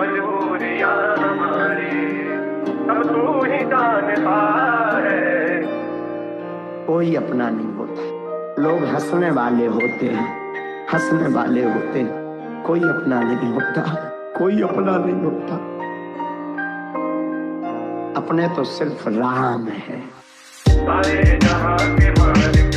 मजबूरियाँ हमारी। सब तू ही जानता है कोई अपना नहीं होता। लोग हंसने वाले होते हैं हंसने वाले होते हैं। कोई अपना नहीं होता कोई अपना नहीं होता। अपने तो सिर्फ़ राम है। सारे जहाँ के मालिक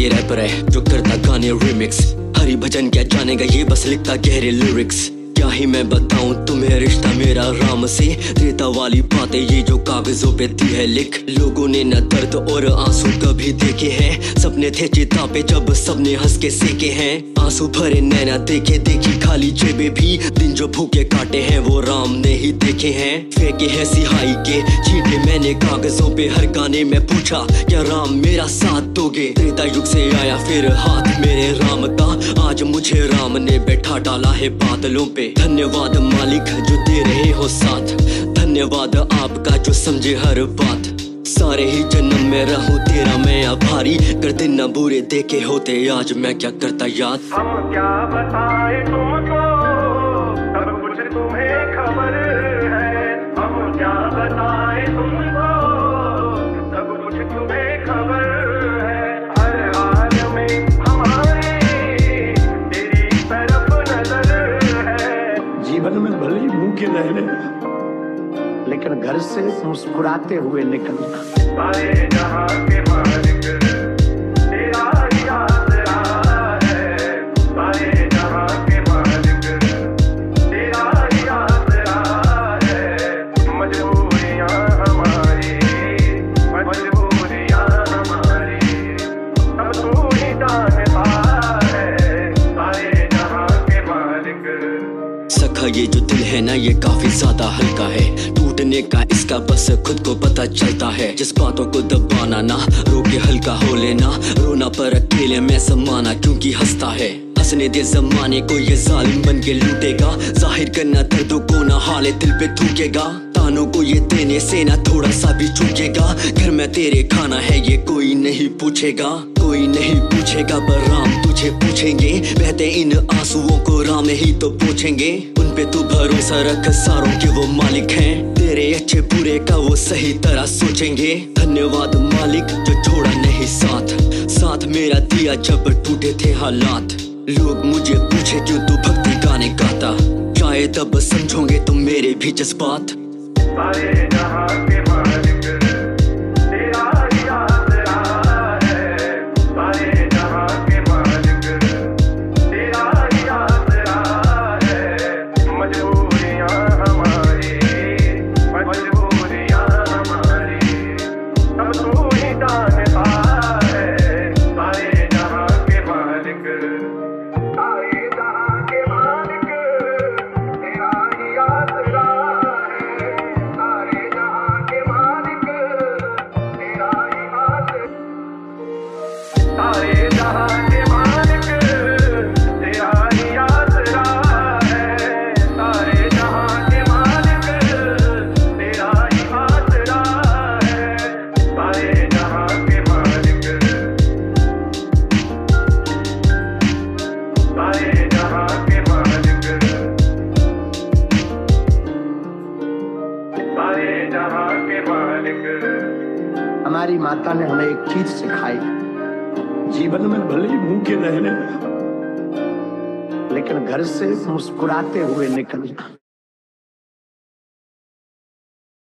ये रैपर है, जो करता गाने रिमिक्स हरी भजन क्या जानेगा, ये बस लिखता गहरे लिरिक्स क्या ही मैं बताऊँ, तुम्हें रिश्ता मेरा राम से रेता वाली बातें, ये जो कागजों पे दी है लिख। लोगों ने न दर्द और आँसू कभी देखे हैं। सपने थे चिता पे जब सबने हंस के सेके हैं। आँसू भरे नैना देखे, देखी खाली जेबे भी। दिन जो भूखे काटे हैं, वो राम ने ही देखे हैं। फेंके हैं सिहाई के छींटे मैंने कागजों पे। हर गाने में पूछा, क्या राम मेरा साथ दोगे? त्रेता युग से आया फिर हाथ मेरे राम का। आज मुझे राम ने बैठा डाला है बादलों पे। धन्यवाद मालिक जो दे रहे हो साथ। धन्यवाद आपका जो समझे हर बात। सारे ही जन्म में रहूँ, तेरा मैं आभारी। कर दिन न बुरे देखे होते, आज मैं क्या करता याद? हम क्या बताए तुमको सारे जहाँ के मालिक सखा, ये जो दिल है ना, ये काफ़ी ज़्यादा हल्का है। टूटने का इसका बस खुद को पता चलता है। जिस बातों को दबाना ना, रोके हल्का हो लेना। रोना पर अकेले में समाना क्योंकि हंसता है। हंसने दे जमाने को ये जालिम बन के लूटेगा। ज़ाहिर करना दर्दों को ना, हाले दिल पे थूकेगा। तानों को ये देने से ना थोड़ा सा भी चूकेगा। घर में तेरे खाना है, ये कोई नहीं पूछेगा। कोई नहीं पूछेगा, पर राम तुझे पूछेंगे। बहते इन आंसुओं को राम ही तो पूछेंगे। उन पे तू भरोसा रख, सारों के वो मालिक हैं। तेरे अच्छे बुरे का वो सही तरह सोचेंगे। धन्यवाद मालिक, जो छोड़ा नहीं साथ। साथ मेरा दिया जब टूटे थे हालात। लोग मुझे पूछे, क्यों तू भक्ति गाने गाता? शायद अब समझोगे तुम मेरे भी जज्बात। सारे जहाँ के मालिक जहाँ के मालिक। हमारी माता ने हमें एक चीज़ सिखाई। जीवन में भले ही भूखे रहने, लेकिन घर से मुस्कुराते हुए निकलना।